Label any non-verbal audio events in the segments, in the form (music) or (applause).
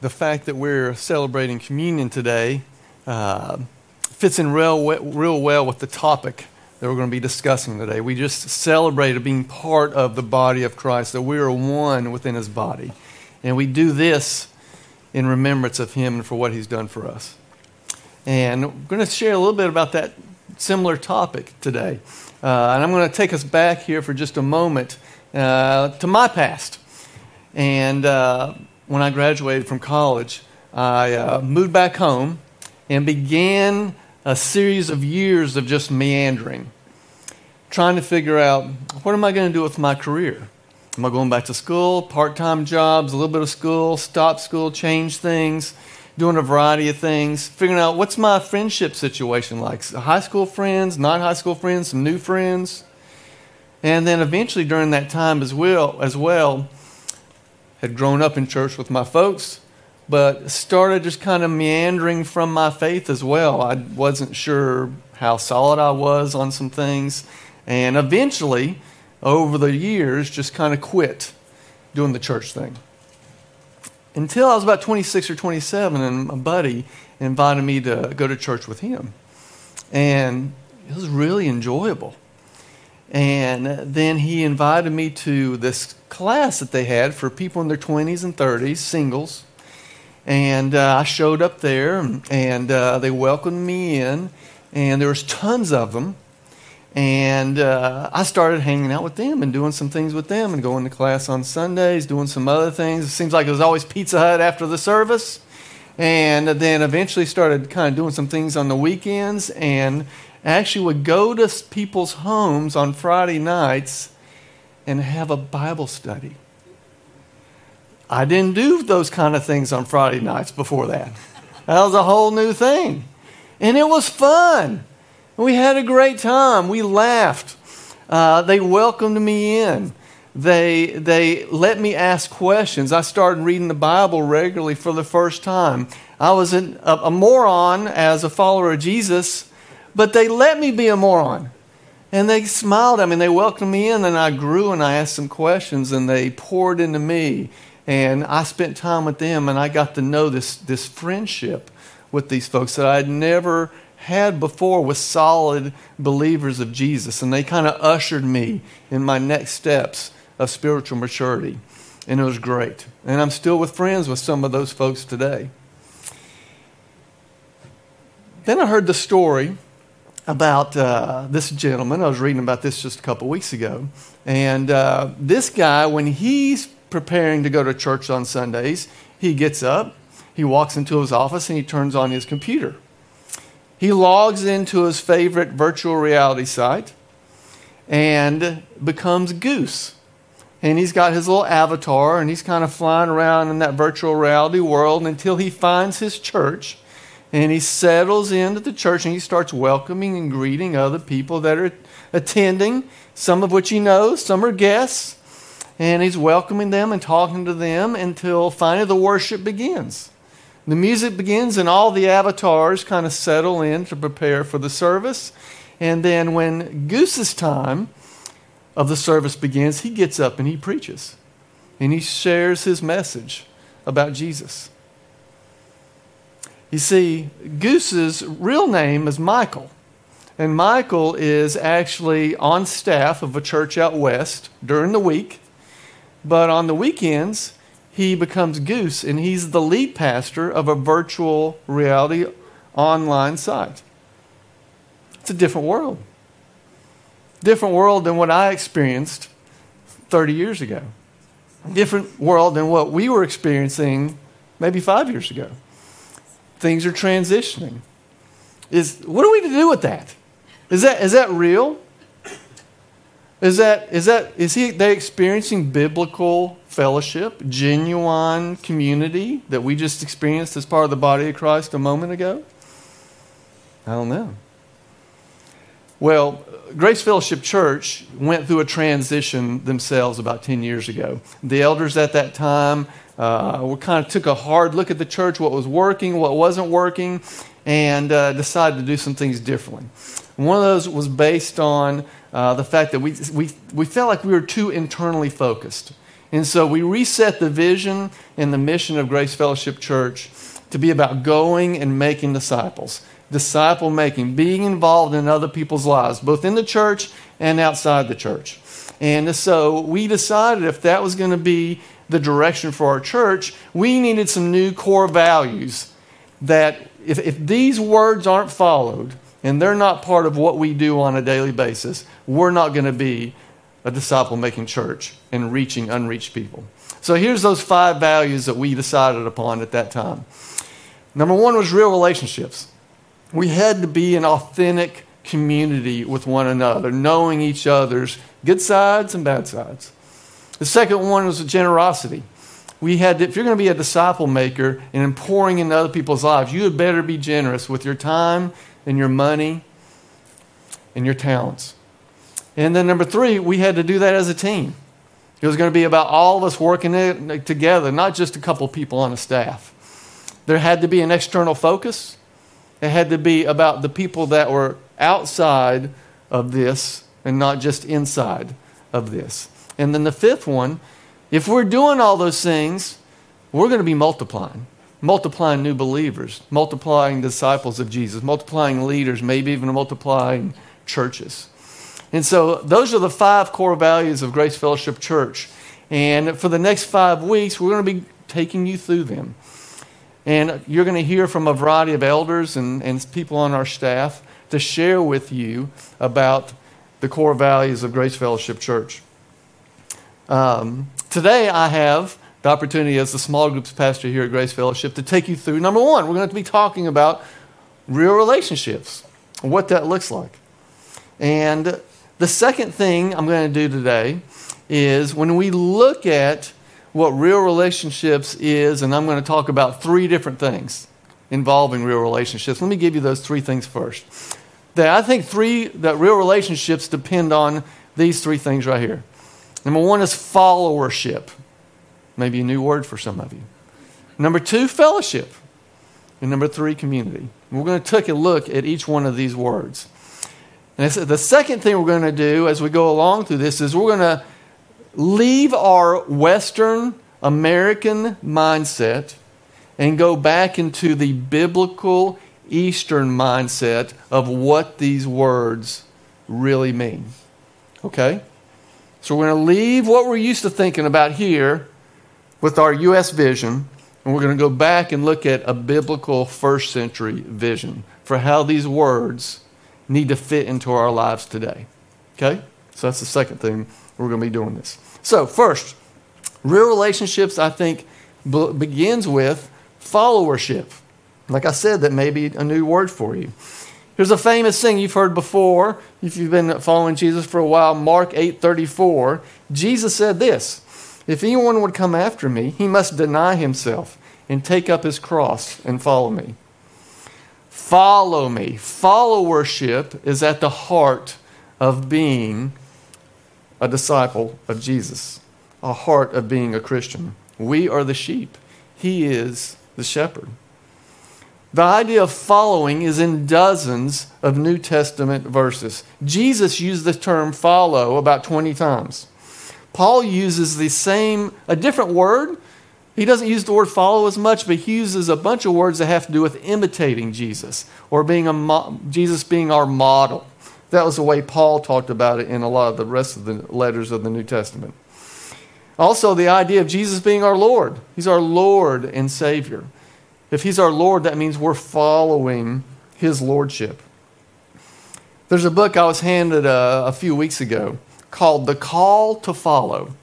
the fact that we're celebrating communion today uh, fits in real, real well with the topic that we're going to be discussing today. We just celebrated being part of the body of Christ, that we are one within his body. And we do this in remembrance of him and for what he's done for us. And I'm going to share a little bit about that similar topic today. Uh, and I'm going to take us back here for just a moment uh, to my past. And uh, when I graduated from college, I uh, moved back home and began a series of years of just meandering, trying to figure out what am I going to do with my career? Am I going back to school, part time jobs, a little bit of school, stop school, change things, doing a variety of things, figuring out what's my friendship situation like? High school friends, not high school friends, some new friends. And then eventually during that time as well, as well, had grown up in church with my folks, but started just kind of meandering from my faith as well. I wasn't sure how solid I was on some things, and eventually, over the years, just kind of quit doing the church thing. Until I was about 26 or 27, and my buddy invited me to go to church with him. And it was really enjoyable. And then he invited me to this class that they had for people in their 20s and 30s, singles. And uh, I showed up there, and uh, they welcomed me in, and there was tons of them. And uh, I started hanging out with them and doing some things with them and going to class on Sundays, doing some other things. It seems like it was always Pizza Hut after the service. And then eventually started kind of doing some things on the weekends and actually would go to people's homes on Friday nights and have a Bible study. I didn't do those kind of things on Friday nights before that. That was a whole new thing. And it was fun. We had a great time. We laughed. Uh, they welcomed me in. They, they let me ask questions. I started reading the Bible regularly for the first time. I was an, a, a moron as a follower of Jesus but they let me be a moron. And they smiled at me and they welcomed me in, and I grew and I asked some questions, and they poured into me. And I spent time with them, and I got to know this, this friendship with these folks that I'd never had before with solid believers of Jesus. And they kind of ushered me in my next steps of spiritual maturity. And it was great. And I'm still with friends with some of those folks today. Then I heard the story about uh, this gentleman. I was reading about this just a couple weeks ago. And uh, this guy, when he's preparing to go to church on Sundays, he gets up, he walks into his office, and he turns on his computer. He logs into his favorite virtual reality site and becomes Goose. And he's got his little avatar, and he's kind of flying around in that virtual reality world until he finds his church and he settles into the church and he starts welcoming and greeting other people that are attending, some of which he knows, some are guests. And he's welcoming them and talking to them until finally the worship begins. The music begins, and all the avatars kind of settle in to prepare for the service. And then, when Goose's time of the service begins, he gets up and he preaches. And he shares his message about Jesus. You see, Goose's real name is Michael. And Michael is actually on staff of a church out west during the week. But on the weekends, he becomes Goose, and he's the lead pastor of a virtual reality online site. It's a different world. Different world than what I experienced 30 years ago. Different world than what we were experiencing maybe five years ago things are transitioning. Is what are we to do with that? Is that is that real? Is that is that is he they experiencing biblical fellowship, genuine community that we just experienced as part of the body of Christ a moment ago? I don't know. Well, Grace Fellowship Church went through a transition themselves about 10 years ago. The elders at that time uh, we kind of took a hard look at the church, what was working, what wasn't working, and uh, decided to do some things differently. One of those was based on uh, the fact that we, we, we felt like we were too internally focused. And so we reset the vision and the mission of Grace Fellowship Church to be about going and making disciples, disciple making, being involved in other people's lives, both in the church and outside the church. And so we decided if that was going to be the direction for our church, we needed some new core values that if, if these words aren't followed and they're not part of what we do on a daily basis, we're not going to be a disciple making church and reaching unreached people. So here's those five values that we decided upon at that time. Number one was real relationships. We had to be an authentic community with one another, knowing each other's good sides and bad sides. The second one was generosity. We had, to, if you're going to be a disciple maker and pouring into other people's lives, you had better be generous with your time and your money and your talents. And then number three, we had to do that as a team. It was going to be about all of us working it together, not just a couple people on a staff. There had to be an external focus. It had to be about the people that were outside of this and not just inside of this. And then the fifth one, if we're doing all those things, we're going to be multiplying, multiplying new believers, multiplying disciples of Jesus, multiplying leaders, maybe even multiplying churches. And so those are the five core values of Grace Fellowship Church. And for the next five weeks, we're going to be taking you through them. And you're going to hear from a variety of elders and, and people on our staff to share with you about the core values of Grace Fellowship Church. Um, today, I have the opportunity as the small groups pastor here at Grace Fellowship to take you through number one, we're going to be talking about real relationships, what that looks like. And the second thing I'm going to do today is when we look at what real relationships is, and I'm going to talk about three different things involving real relationships. Let me give you those three things first. That I think three that real relationships depend on these three things right here. Number one is followership. Maybe a new word for some of you. Number two, fellowship. And number three, community. We're going to take a look at each one of these words. And the second thing we're going to do as we go along through this is we're going to leave our Western American mindset and go back into the biblical Eastern mindset of what these words really mean. Okay? So we're going to leave what we're used to thinking about here with our U.S. vision, and we're going to go back and look at a biblical first century vision for how these words need to fit into our lives today. Okay? So that's the second thing we're going to be doing this. So, first, real relationships, I think, b- begins with followership. Like I said, that may be a new word for you. There's a famous thing you've heard before if you've been following Jesus for a while, Mark 8:34. Jesus said this, "If anyone would come after me, he must deny himself and take up his cross and follow me." Follow me. Followership is at the heart of being a disciple of Jesus, a heart of being a Christian. We are the sheep. He is the shepherd. The idea of following is in dozens of New Testament verses. Jesus used the term follow about 20 times. Paul uses the same, a different word. He doesn't use the word follow as much, but he uses a bunch of words that have to do with imitating Jesus or being a mo- Jesus being our model. That was the way Paul talked about it in a lot of the rest of the letters of the New Testament. Also, the idea of Jesus being our Lord. He's our Lord and Savior. If He's our Lord, that means we're following His Lordship. There's a book I was handed a, uh, a few weeks ago called The Call to Follow.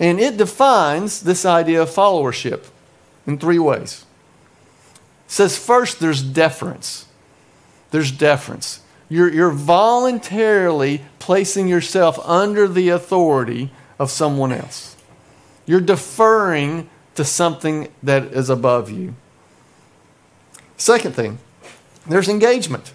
And it defines this idea of followership in three ways. It says, first, there's deference. There's deference. You're, you're voluntarily placing yourself under the authority of someone else. You're deferring to something that is above you. Second thing, there's engagement.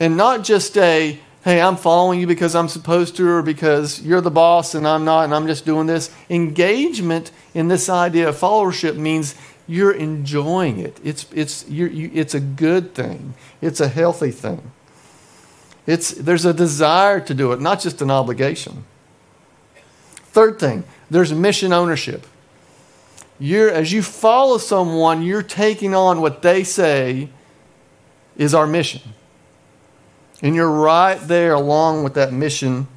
And not just a, hey, I'm following you because I'm supposed to or because you're the boss and I'm not and I'm just doing this. Engagement in this idea of followership means you're enjoying it. It's, it's, you it's a good thing, it's a healthy thing. It's, there's a desire to do it, not just an obligation. Third thing, there's mission ownership. You're, as you follow someone, you're taking on what they say is our mission. And you're right there along with that mission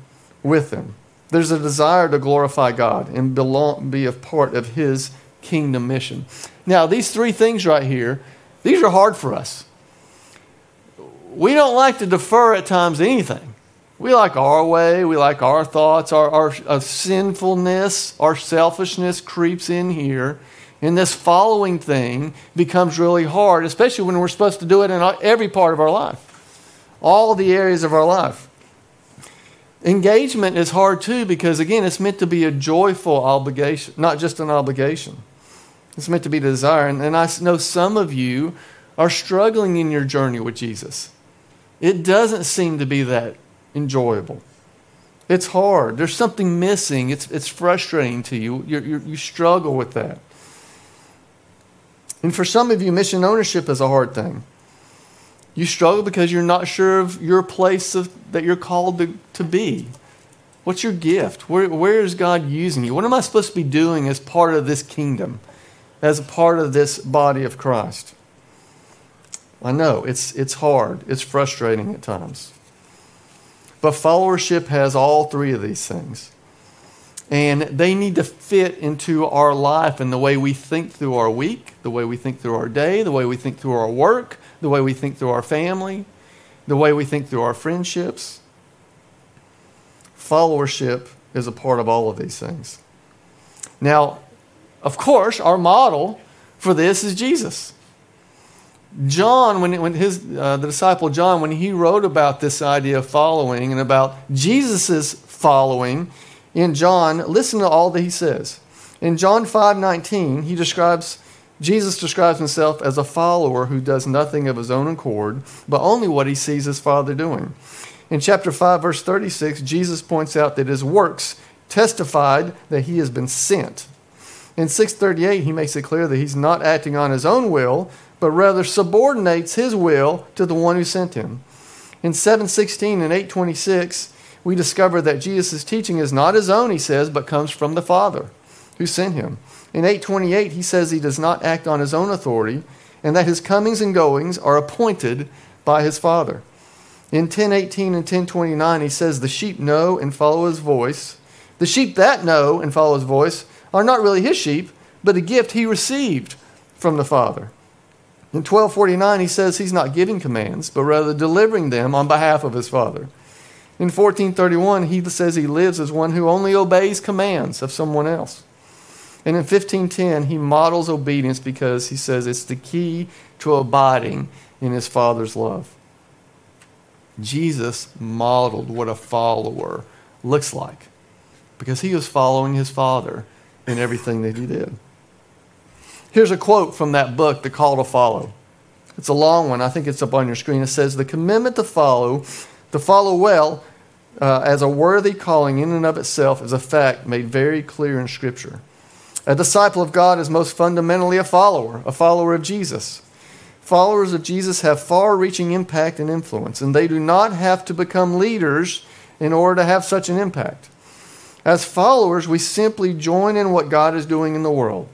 with them. There's a desire to glorify God and belong, be a part of His kingdom mission. Now, these three things right here, these are hard for us. We don't like to defer at times anything. We like our way, we like our thoughts, our, our, our sinfulness, our selfishness creeps in here. And this following thing becomes really hard, especially when we're supposed to do it in every part of our life all the areas of our life. Engagement is hard too because, again, it's meant to be a joyful obligation, not just an obligation. It's meant to be desire. And, and I know some of you are struggling in your journey with Jesus. It doesn't seem to be that enjoyable. It's hard. There's something missing. It's, it's frustrating to you. you you struggle with that. And for some of you, mission ownership is a hard thing. You struggle because you're not sure of your place of, that you're called to, to be. What's your gift? Where, where is God using you? What am I supposed to be doing as part of this kingdom, as a part of this body of Christ? I know it's, it's hard, it's frustrating at times. But followership has all three of these things. And they need to fit into our life and the way we think through our week, the way we think through our day, the way we think through our work, the way we think through our family, the way we think through our friendships. Followership is a part of all of these things. Now, of course, our model for this is Jesus. John, when, when his, uh, the disciple John, when he wrote about this idea of following and about Jesus' following in John, listen to all that he says. In John 5 19, he describes Jesus describes himself as a follower who does nothing of his own accord, but only what he sees his Father doing. In chapter 5, verse 36, Jesus points out that his works testified that he has been sent. In 638, he makes it clear that he's not acting on his own will, but rather subordinates his will to the one who sent him. In 716 and 826, we discover that Jesus' teaching is not his own, he says, but comes from the Father who sent him. In 828, he says he does not act on his own authority and that his comings and goings are appointed by his Father. In 1018 and 1029, he says, The sheep know and follow his voice. The sheep that know and follow his voice are not really his sheep, but a gift he received from the Father. In 1249, he says he's not giving commands, but rather delivering them on behalf of his Father. In 1431, he says he lives as one who only obeys commands of someone else. And in 1510, he models obedience because he says it's the key to abiding in his Father's love. Jesus modeled what a follower looks like because he was following his Father in everything that he did. Here's a quote from that book, The Call to Follow. It's a long one. I think it's up on your screen. It says, The commitment to follow, to follow well, uh, as a worthy calling in and of itself is a fact made very clear in Scripture. A disciple of God is most fundamentally a follower, a follower of Jesus. Followers of Jesus have far reaching impact and influence, and they do not have to become leaders in order to have such an impact. As followers, we simply join in what God is doing in the world.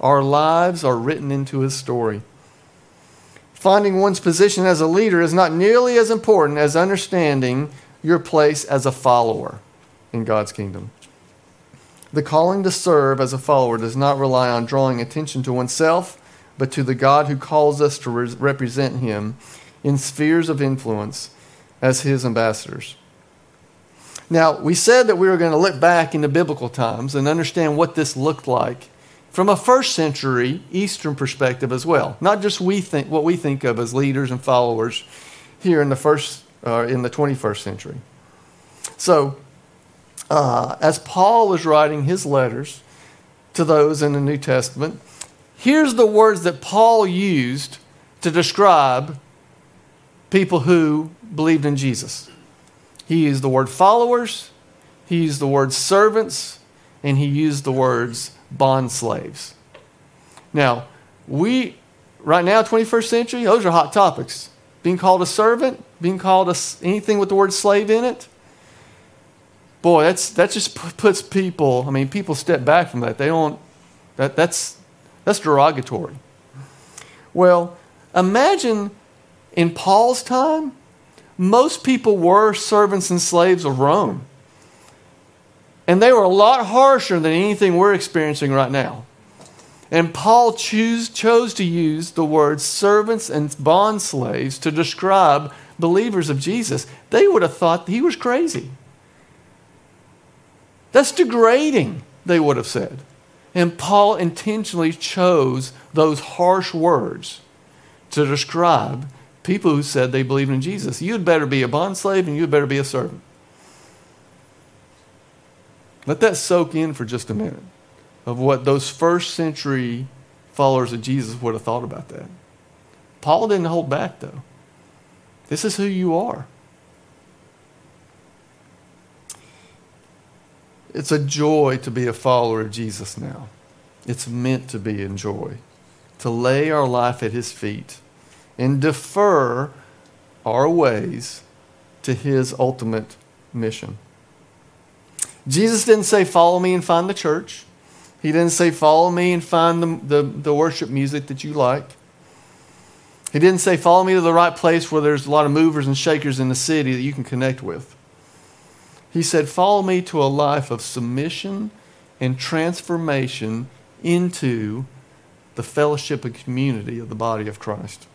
Our lives are written into His story. Finding one's position as a leader is not nearly as important as understanding your place as a follower in God's kingdom. The calling to serve as a follower does not rely on drawing attention to oneself, but to the God who calls us to re- represent Him in spheres of influence as His ambassadors. Now, we said that we were going to look back into biblical times and understand what this looked like from a first century Eastern perspective as well. Not just we think what we think of as leaders and followers here in the first uh, in the 21st century. So, uh, as Paul was writing his letters to those in the New Testament, here's the words that Paul used to describe people who believed in Jesus. He used the word followers, he used the word servants, and he used the words bond slaves. Now, we, right now, 21st century, those are hot topics. Being called a servant, being called a, anything with the word slave in it. Boy, that's, that just puts people, I mean, people step back from that. They don't, that, that's, that's derogatory. Well, imagine in Paul's time, most people were servants and slaves of Rome. And they were a lot harsher than anything we're experiencing right now. And Paul choose, chose to use the words servants and bond slaves to describe believers of Jesus. They would have thought he was crazy. That's degrading, they would have said. And Paul intentionally chose those harsh words to describe people who said they believed in Jesus. You'd better be a bond slave and you'd better be a servant. Let that soak in for just a minute of what those first century followers of Jesus would have thought about that. Paul didn't hold back, though. This is who you are. It's a joy to be a follower of Jesus now. It's meant to be in joy, to lay our life at his feet and defer our ways to his ultimate mission. Jesus didn't say, Follow me and find the church. He didn't say, Follow me and find the, the, the, worship music that you like. He didn't say, Follow me to the right place where there's a lot of movers and shakers in the city that you can connect with. He said, Follow me to a life of submission and transformation into the fellowship and community of the body of Christ.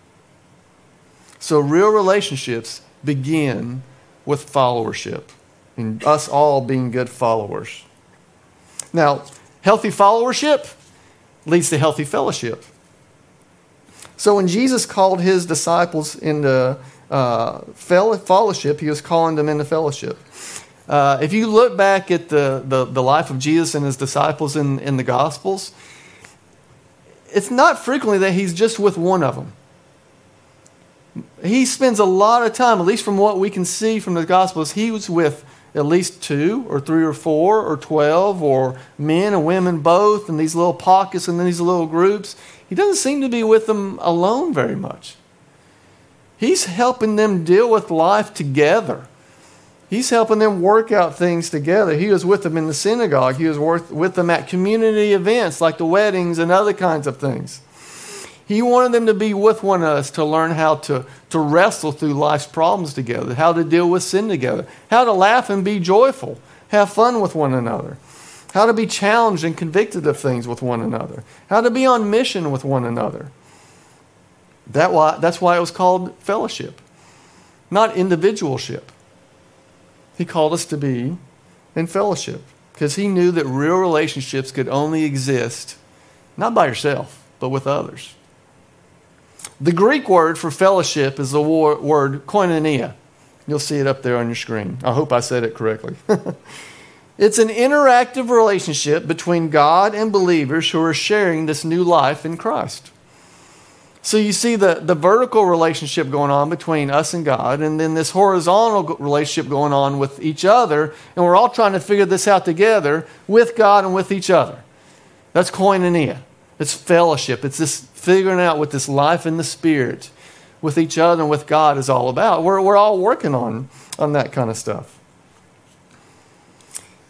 So, real relationships begin with followership and us all being good followers. Now, healthy followership leads to healthy fellowship. So when Jesus called his disciples into uh, fellowship, he was calling them into fellowship. Uh, if you look back at the, the, the, life of Jesus and his disciples in, in the Gospels, it's not frequently that he's just with one of them. He spends a lot of time, at least from what we can see from the Gospels, he was with at least two or three or four or 12 or men and women both in these little pockets and these little groups. He doesn't seem to be with them alone very much. He's helping them deal with life together. He's helping them work out things together. He was with them in the synagogue. He was with them at community events like the weddings and other kinds of things. He wanted them to be with one another to learn how to, to wrestle through life's problems together, how to deal with sin together, how to laugh and be joyful, have fun with one another, how to be challenged and convicted of things with one another, how to be on mission with one another. That why, that's why it was called fellowship, not individualship. He called us to be in fellowship because he knew that real relationships could only exist not by yourself, but with others. The Greek word for fellowship is the word koinonia. You'll see it up there on your screen. I hope I said it correctly. (laughs) it's an interactive relationship between God and believers who are sharing this new life in Christ. So you see the, the vertical relationship going on between us and God, and then this horizontal relationship going on with each other, and we're all trying to figure this out together with God and with each other. That's koinonia. It's fellowship. It's this figuring out what this life in the Spirit with each other and with God is all about. We're, we're all working on, on that kind of stuff.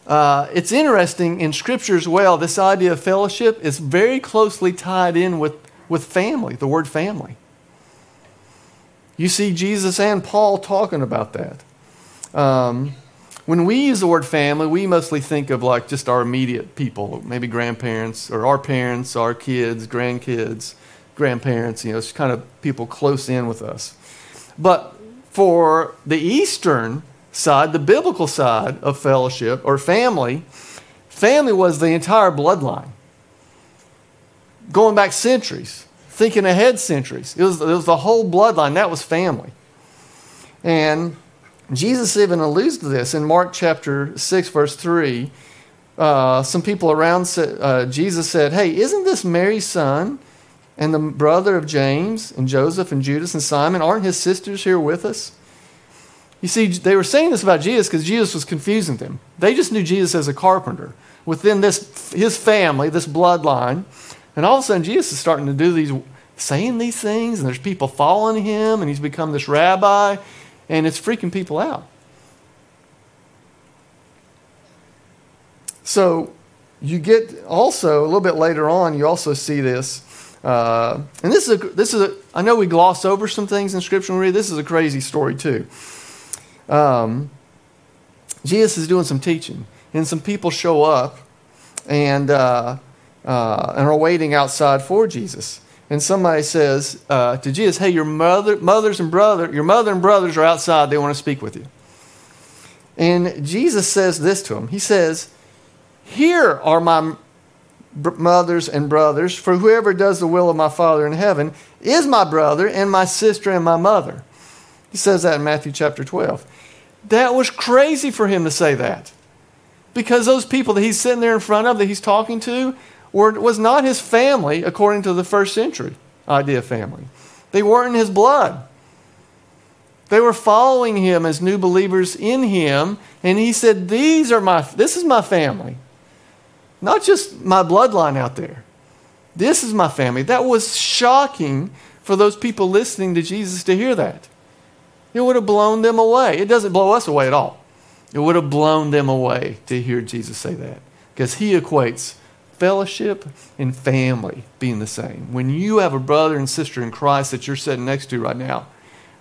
Uh, it's interesting in Scripture as well, this idea of fellowship is very closely tied in with, with family, the word family. You see Jesus and Paul talking about that. Um, when we use the word family, we mostly think of like just our immediate people, maybe grandparents or our parents, our kids, grandkids, grandparents, you know, it's kind of people close in with us. But for the Eastern side, the biblical side of fellowship or family, family was the entire bloodline. Going back centuries, thinking ahead centuries. It was, it was the whole bloodline. That was family. And Jesus even alludes to this in Mark chapter 6, verse 3. Uh, some people around said, uh, Jesus said, Hey, isn't this Mary's son and the brother of James and Joseph and Judas and Simon? Aren't his sisters here with us? You see, they were saying this about Jesus because Jesus was confusing them. They just knew Jesus as a carpenter within this his family, this bloodline. And all of a sudden, Jesus is starting to do these, saying these things, and there's people following him, and he's become this rabbi, and it's freaking people out. So you get also a little bit later on, you also see this. Uh, and this is a, this is a, I know we gloss over some things in Scripture when we read. This is a crazy story too. Um, Jesus is doing some teaching, and some people show up, and uh, uh, and are waiting outside for Jesus. And somebody says uh, to Jesus, "Hey, your mother, mothers and brother, your mother and brothers are outside. They want to speak with you." And Jesus says this to him. He says, "Here are my mothers and brothers. For whoever does the will of my Father in heaven is my brother and my sister and my mother." He says that in Matthew chapter 12. That was crazy for him to say that. Because those people that he's sitting there in front of, that he's talking to, were, was not his family according to the first century idea of family. They weren't in his blood. They were following him as new believers in him, and he said, These are my this is my family. Not just my bloodline out there. This is my family. That was shocking for those people listening to Jesus to hear that. It would have blown them away. It doesn't blow us away at all. It would have blown them away to hear Jesus say that because he equates fellowship and family being the same. When you have a brother and sister in Christ that you're sitting next to right now,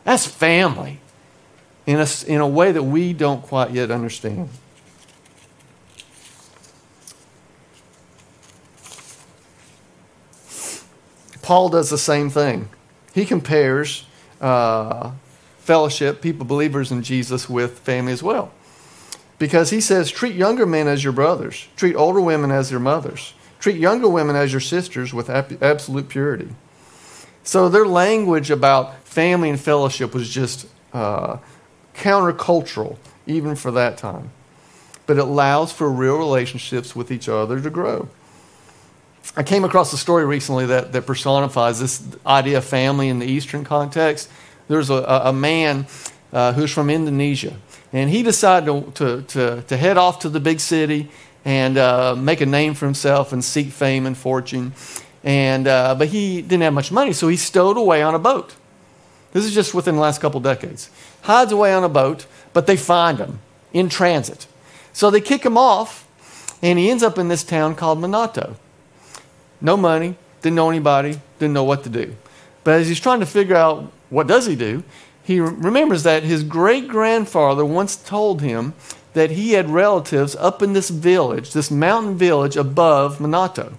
that's family in a, in a way that we don't quite yet understand. Paul does the same thing. He compares uh, fellowship, people, believers in Jesus, with family as well. Because he says, treat younger men as your brothers, treat older women as your mothers, treat younger women as your sisters with absolute purity. So their language about family and fellowship was just uh, countercultural, even for that time. But it allows for real relationships with each other to grow. I came across a story recently that, that personifies this idea of family in the Eastern context there's a, a man uh, who's from Indonesia, and he decided to, to, to, to head off to the big city and uh, make a name for himself and seek fame and fortune. And, uh, but he didn't have much money, so he stowed away on a boat. This is just within the last couple decades. Hides away on a boat, but they find him in transit. So they kick him off, and he ends up in this town called Manado. No money, didn't know anybody, didn't know what to do. But as he's trying to figure out what does he do? He remembers that his great grandfather once told him that he had relatives up in this village, this mountain village above Manado.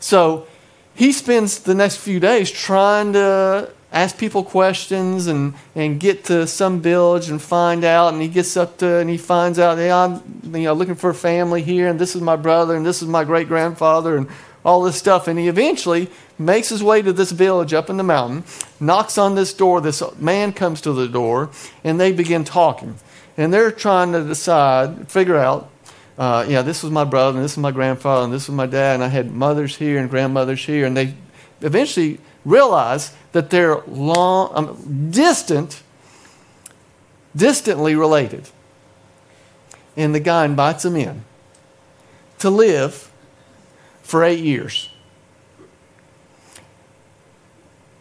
So he spends the next few days trying to ask people questions and, and get to some village and find out. And he gets up to and he finds out, hey, I'm you know, looking for a family here, and this is my brother, and this is my great grandfather, and all this stuff. And he eventually makes his way to this village up in the mountain, knocks on this door. This man comes to the door, and they begin talking. And they're trying to decide, figure out, uh, yeah, this was my brother, and this is my grandfather, and this was my dad, and I had mothers here and grandmothers here. And they eventually realize that they're long, um, distant, distantly related. And the guy invites them in to live for eight years.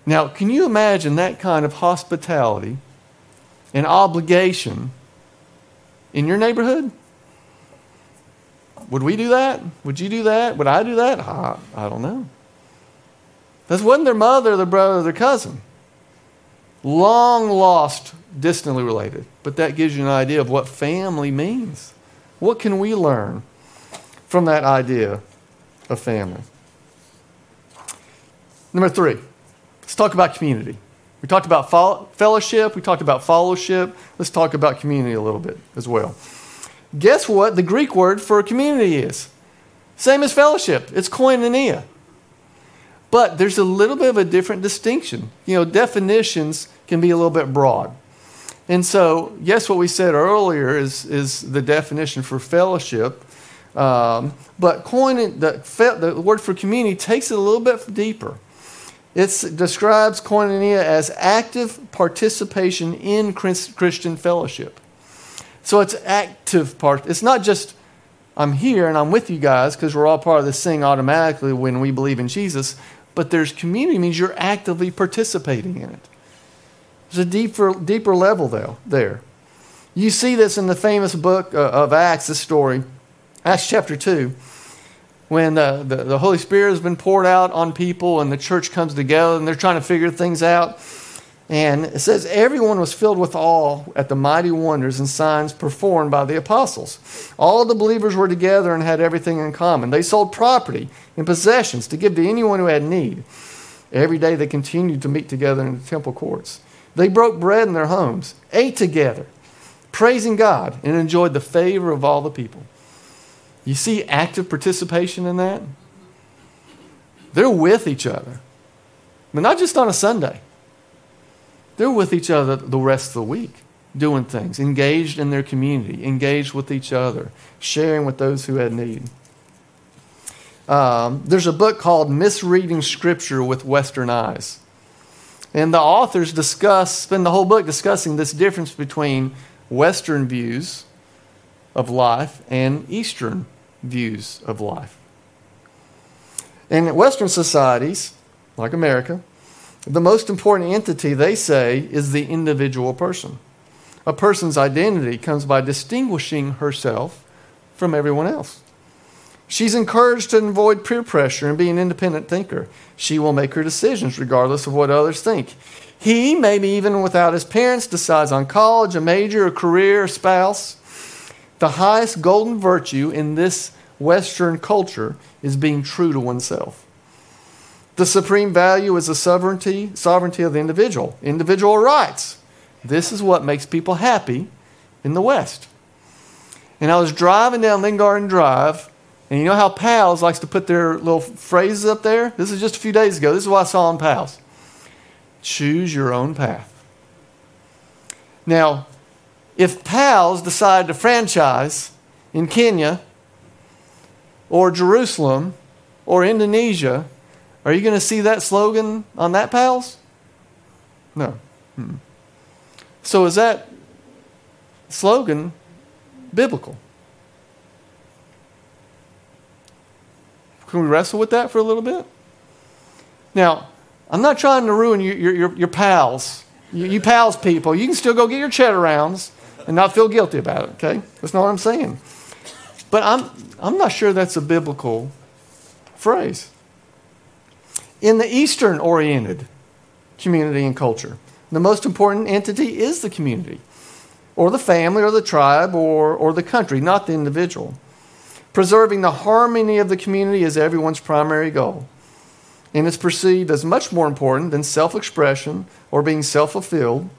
Now, can you imagine that kind of hospitality and obligation in your neighborhood? Would we do that? Would you do that? Would I do that? I, I don't know. This wasn't their mother, their brother, their cousin. Long lost, distantly related. But that gives you an idea of what family means. What can we learn from that idea of family. Number three, let's talk about community. We talked about fellowship, we talked about fellowship. Let's talk about community a little bit as well. Guess what the Greek word for community is? Same as fellowship, it's koinonia. But there's a little bit of a different distinction. You know, definitions can be a little bit broad. And so, yes, what we said earlier is, is the definition for fellowship. Um, but coin, the, the word for community takes it a little bit deeper. It describes koinonia as active participation in Christian fellowship. So it's active part. It's not just I'm here and I'm with you guys because we're all part of this thing automatically when we believe in Jesus, but there's community means you're actively participating in it. There's a deeper, deeper level though, there. You see this in the famous book uh, of Acts, this story, Acts chapter 2 when the, the, the, Holy Spirit has been poured out on people and the church comes together and they're trying to figure things out. And it says, Everyone was filled with awe at the mighty wonders and signs performed by the apostles. All the believers were together and had everything in common. They sold property and possessions to give to anyone who had need. Every day they continued to meet together in the temple courts. They broke bread in their homes, ate together, praising God, and enjoyed the favor of all the people. You see active participation in that? They're with each other. But not just on a Sunday. They're with each other the rest of the week, doing things, engaged in their community, engaged with each other, sharing with those who had need. Um, there's a book called Misreading Scripture with Western Eyes. And the authors discuss, spend the whole book discussing this difference between Western views of life and Eastern views of life. In Western societies, like America, the most important entity, they say, is the individual person. A person's identity comes by distinguishing herself from everyone else. She's encouraged to avoid peer pressure and be an independent thinker. She will make her decisions regardless of what others think. He, maybe even without his parents, decides on college, a major, a career, a spouse. The highest golden virtue in this Western culture is being true to oneself. The supreme value is the sovereignty, sovereignty of the individual, individual rights. This is what makes people happy in the West. And I was driving down Lynn Garden Drive, and you know how Pal's likes to put their little phrases up there? This is just a few days ago. This is what I saw on Pal's. Choose your own path. Now, if Pal's decide to franchise in Kenya or Jerusalem or Indonesia, are you going to see that slogan on that, pals? No. Hmm. So is that slogan biblical? Can we wrestle with that for a little bit? Now, I'm not trying to ruin your, your, your pals. You, you, pals people, you can still go get your cheddar rounds and not feel guilty about it, okay? That's not what I'm saying. But I'm, I'm not sure that's a biblical phrase. In the Eastern oriented community and culture, the most important entity is the community, or the family, or the tribe, or, or the country, not the individual. Preserving the harmony of the community is everyone's primary goal, and is perceived as much more important than self expression or being self fulfilled.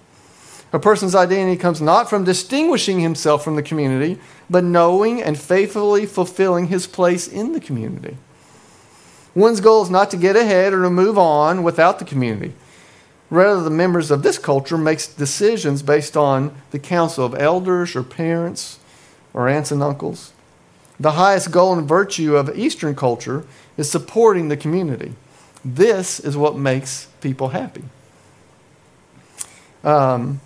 A person's identity comes not from distinguishing himself from the community, but knowing and faithfully fulfilling his place in the community. One's goal is not to get ahead or to move on without the community. Rather, the members of this culture makes decisions based on the counsel of elders or parents or aunts and uncles. The highest goal and virtue of Eastern culture is supporting the community. This is what makes people happy. Um,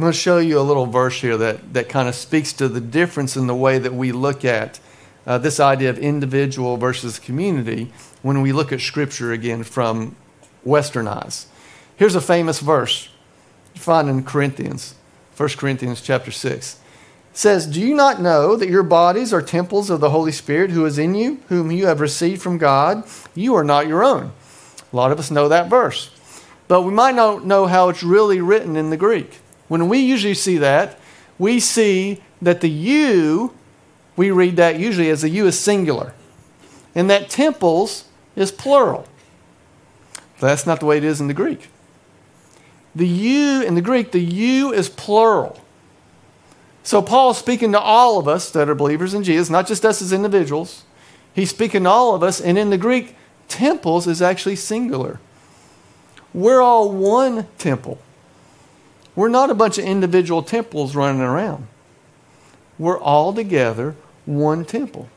I'm going to show you a little verse here that, that kind of speaks to the difference in the way that we look at uh, this idea of individual versus community when we look at Scripture again from Western eyes. Here's a famous verse you find in Corinthians, 1 Corinthians chapter 6. It says, Do you not know that your bodies are temples of the Holy Spirit who is in you, whom you have received from God? You are not your own. A lot of us know that verse. But we might not know how it's really written in the Greek. When we usually see that, we see that the you, we read that usually as the you is singular, and that temples is plural. That's not the way it is in the Greek. The you in the Greek, the you is plural. So Paul's speaking to all of us that are believers in Jesus, not just us as individuals. He's speaking to all of us, and in the Greek, temples is actually singular. we're all one temple. We're not a bunch of individual temples running around. We're all together one temple.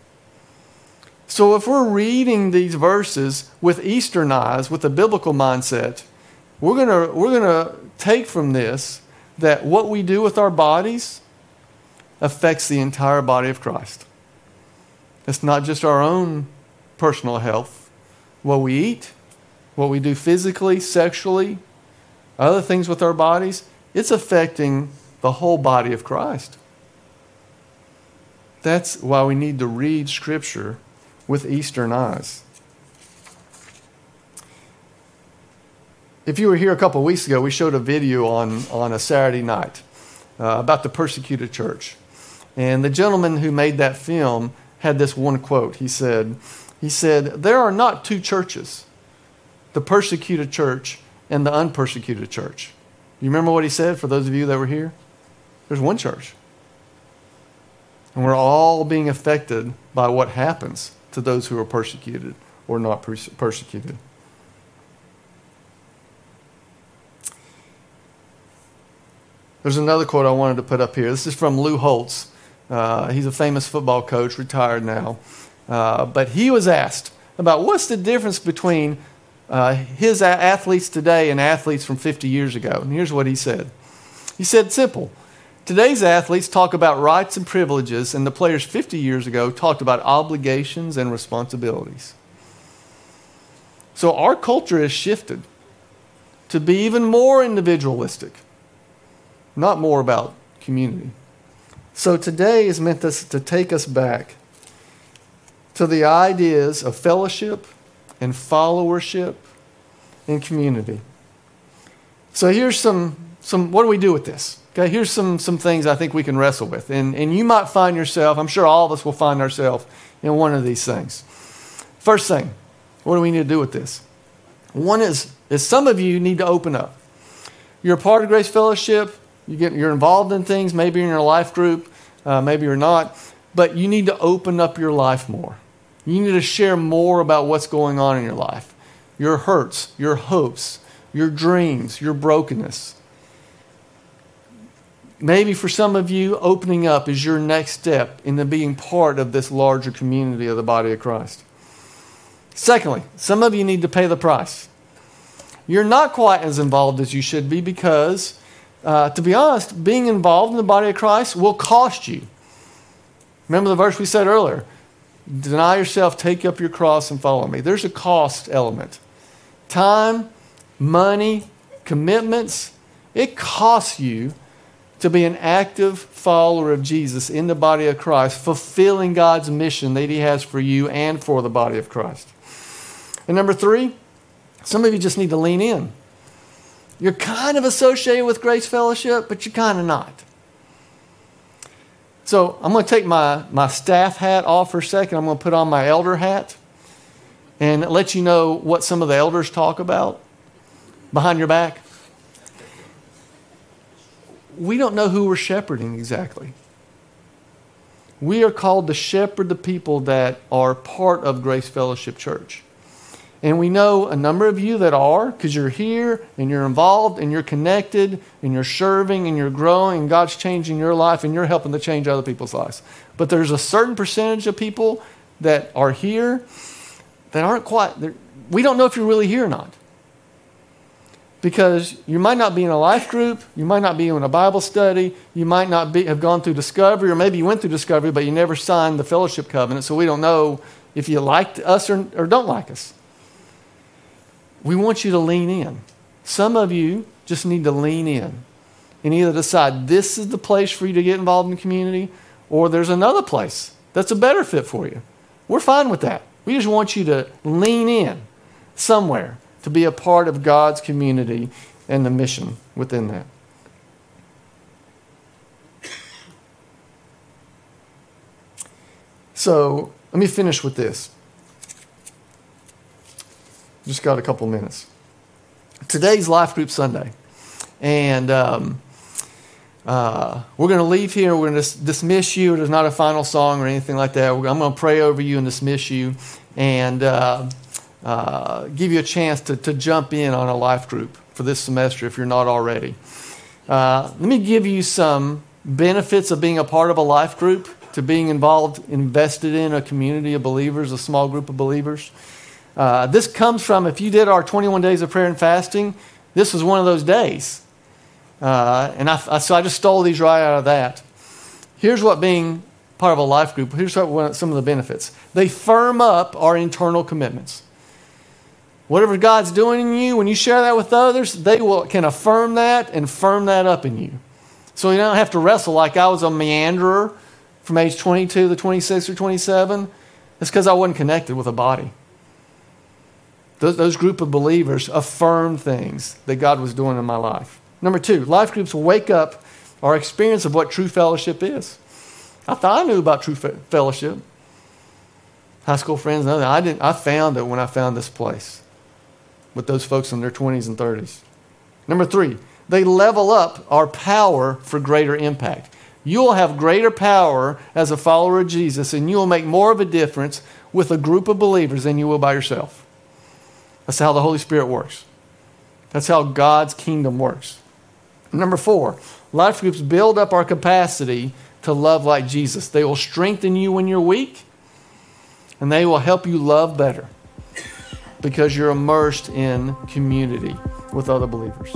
So if we're reading these verses with Eastern eyes, with a biblical mindset, we're going we're going to take from this that what we do with our bodies affects the entire body of Christ. It's not just our own personal health, what we eat, what we do physically, sexually, other things with our bodies, it's affecting the whole body of Christ. That's why we need to read Scripture with Eastern eyes. If you were here a couple weeks ago, we showed a video on, on a Saturday night uh, about the persecuted church. And the gentleman who made that film had this one quote. He said, he said, There are not two churches, the persecuted church and the unpersecuted church. You remember what he said for those of you that were here? There's one church. And we're all being affected by what happens to those who are persecuted or not persecuted. There's another quote I wanted to put up here. This is from Lou Holtz. Uh, he's a famous football coach, retired now. Uh, but he was asked about what's the difference between uh, his athletes today and athletes from 50 years ago. And here's what he said He said, simple. Today's athletes talk about rights and privileges, and the players 50 years ago talked about obligations and responsibilities. So our culture has shifted to be even more individualistic, not more about community. So today is meant to, to take us back to the ideas of fellowship and followership and community. So here's some, some what do we do with this? Okay, here's some, some things I think we can wrestle with. And, and you might find yourself, I'm sure all of us will find ourselves in one of these things. First thing, what do we need to do with this? One is, is some of you need to open up. You're a part of Grace Fellowship, you get, you're involved in things, maybe in your life group, uh, maybe you're not, but you need to open up your life more. You need to share more about what's going on in your life your hurts, your hopes, your dreams, your brokenness. Maybe for some of you, opening up is your next step into being part of this larger community of the body of Christ. Secondly, some of you need to pay the price. You're not quite as involved as you should be because uh, to be honest, being involved in the body of Christ will cost you. Remember the verse we said earlier deny yourself, take up your cross, and follow me. There's a cost element. Time, money, commitments, it costs you to be an active follower of Jesus in the body of Christ, fulfilling God's mission that He has for you and for the body of Christ. And number three, some of you just need to lean in. You're kind of associated with Grace Fellowship, but you're kind of not. So I'm going to take my, my staff hat off for a second. I'm going to put on my elder hat and let you know what some of the elders talk about behind your back. We don't know who we're shepherding exactly. We are called to shepherd the people that are part of Grace Fellowship Church. And we know a number of you that are because you're here and you're involved and you're connected and you're serving and you're growing and God's changing your life and you're helping to change other people's lives. But there's a certain percentage of people that are here that aren't quite, we don't know if you're really here or not. Because you might not be in a life group, you might not be in a Bible study, you might not be, have gone through discovery, or maybe you went through discovery, but you never signed the fellowship covenant, so we don't know if you liked us or, or don't like us we want you to lean in. Some of you just need to lean in and either decide this is the place for you to get involved in the community or there's another place that's a better fit for you. We're fine with that. We just want you to lean in somewhere to be a part of God's community and the mission within that. So let me finish with this. Just got a couple minutes. Today's Life Group Sunday. And um, uh, we're going to leave here. We're going to dismiss you. There's not a final song or anything like that. I'm going to pray over you and dismiss you. And uh, uh, give you a chance to, to jump in on a life group for this semester if you're not already. Uh, let me give you some benefits of being a part of a life group, to being involved, invested in a community of believers, a small group of believers. Uh, this comes from if you did our 21 days of prayer and fasting, this was one of those days. Uh, and I, I, so I just stole these right out of that. Here's what being part of a life group, here's what, some of the benefits. They firm up our internal commitments. Whatever God's doing in you, when you share that with others, they will, can affirm that and firm that up in you. So you don't have to wrestle like I was a meanderer from age 22 to 26 or 27. It's because I wasn't connected with a body. Those, those group of believers affirm things that God was doing in my life. Number two, life groups wake up our experience of what true fellowship is. I thought I knew about true fellowship. High school friends, I didn't. I found it when I found this place with those folks in their 20s and 30s. Number three, they level up our power for greater impact. You'll have greater power as a follower of Jesus, and you'll make more of a difference with a group of believers than you will by yourself. That's how the Holy Spirit works. That's how God's kingdom works. Number four, life groups build up our capacity to love like Jesus. They will strengthen you when you're weak, and they will help you love better because you're immersed in community with other believers.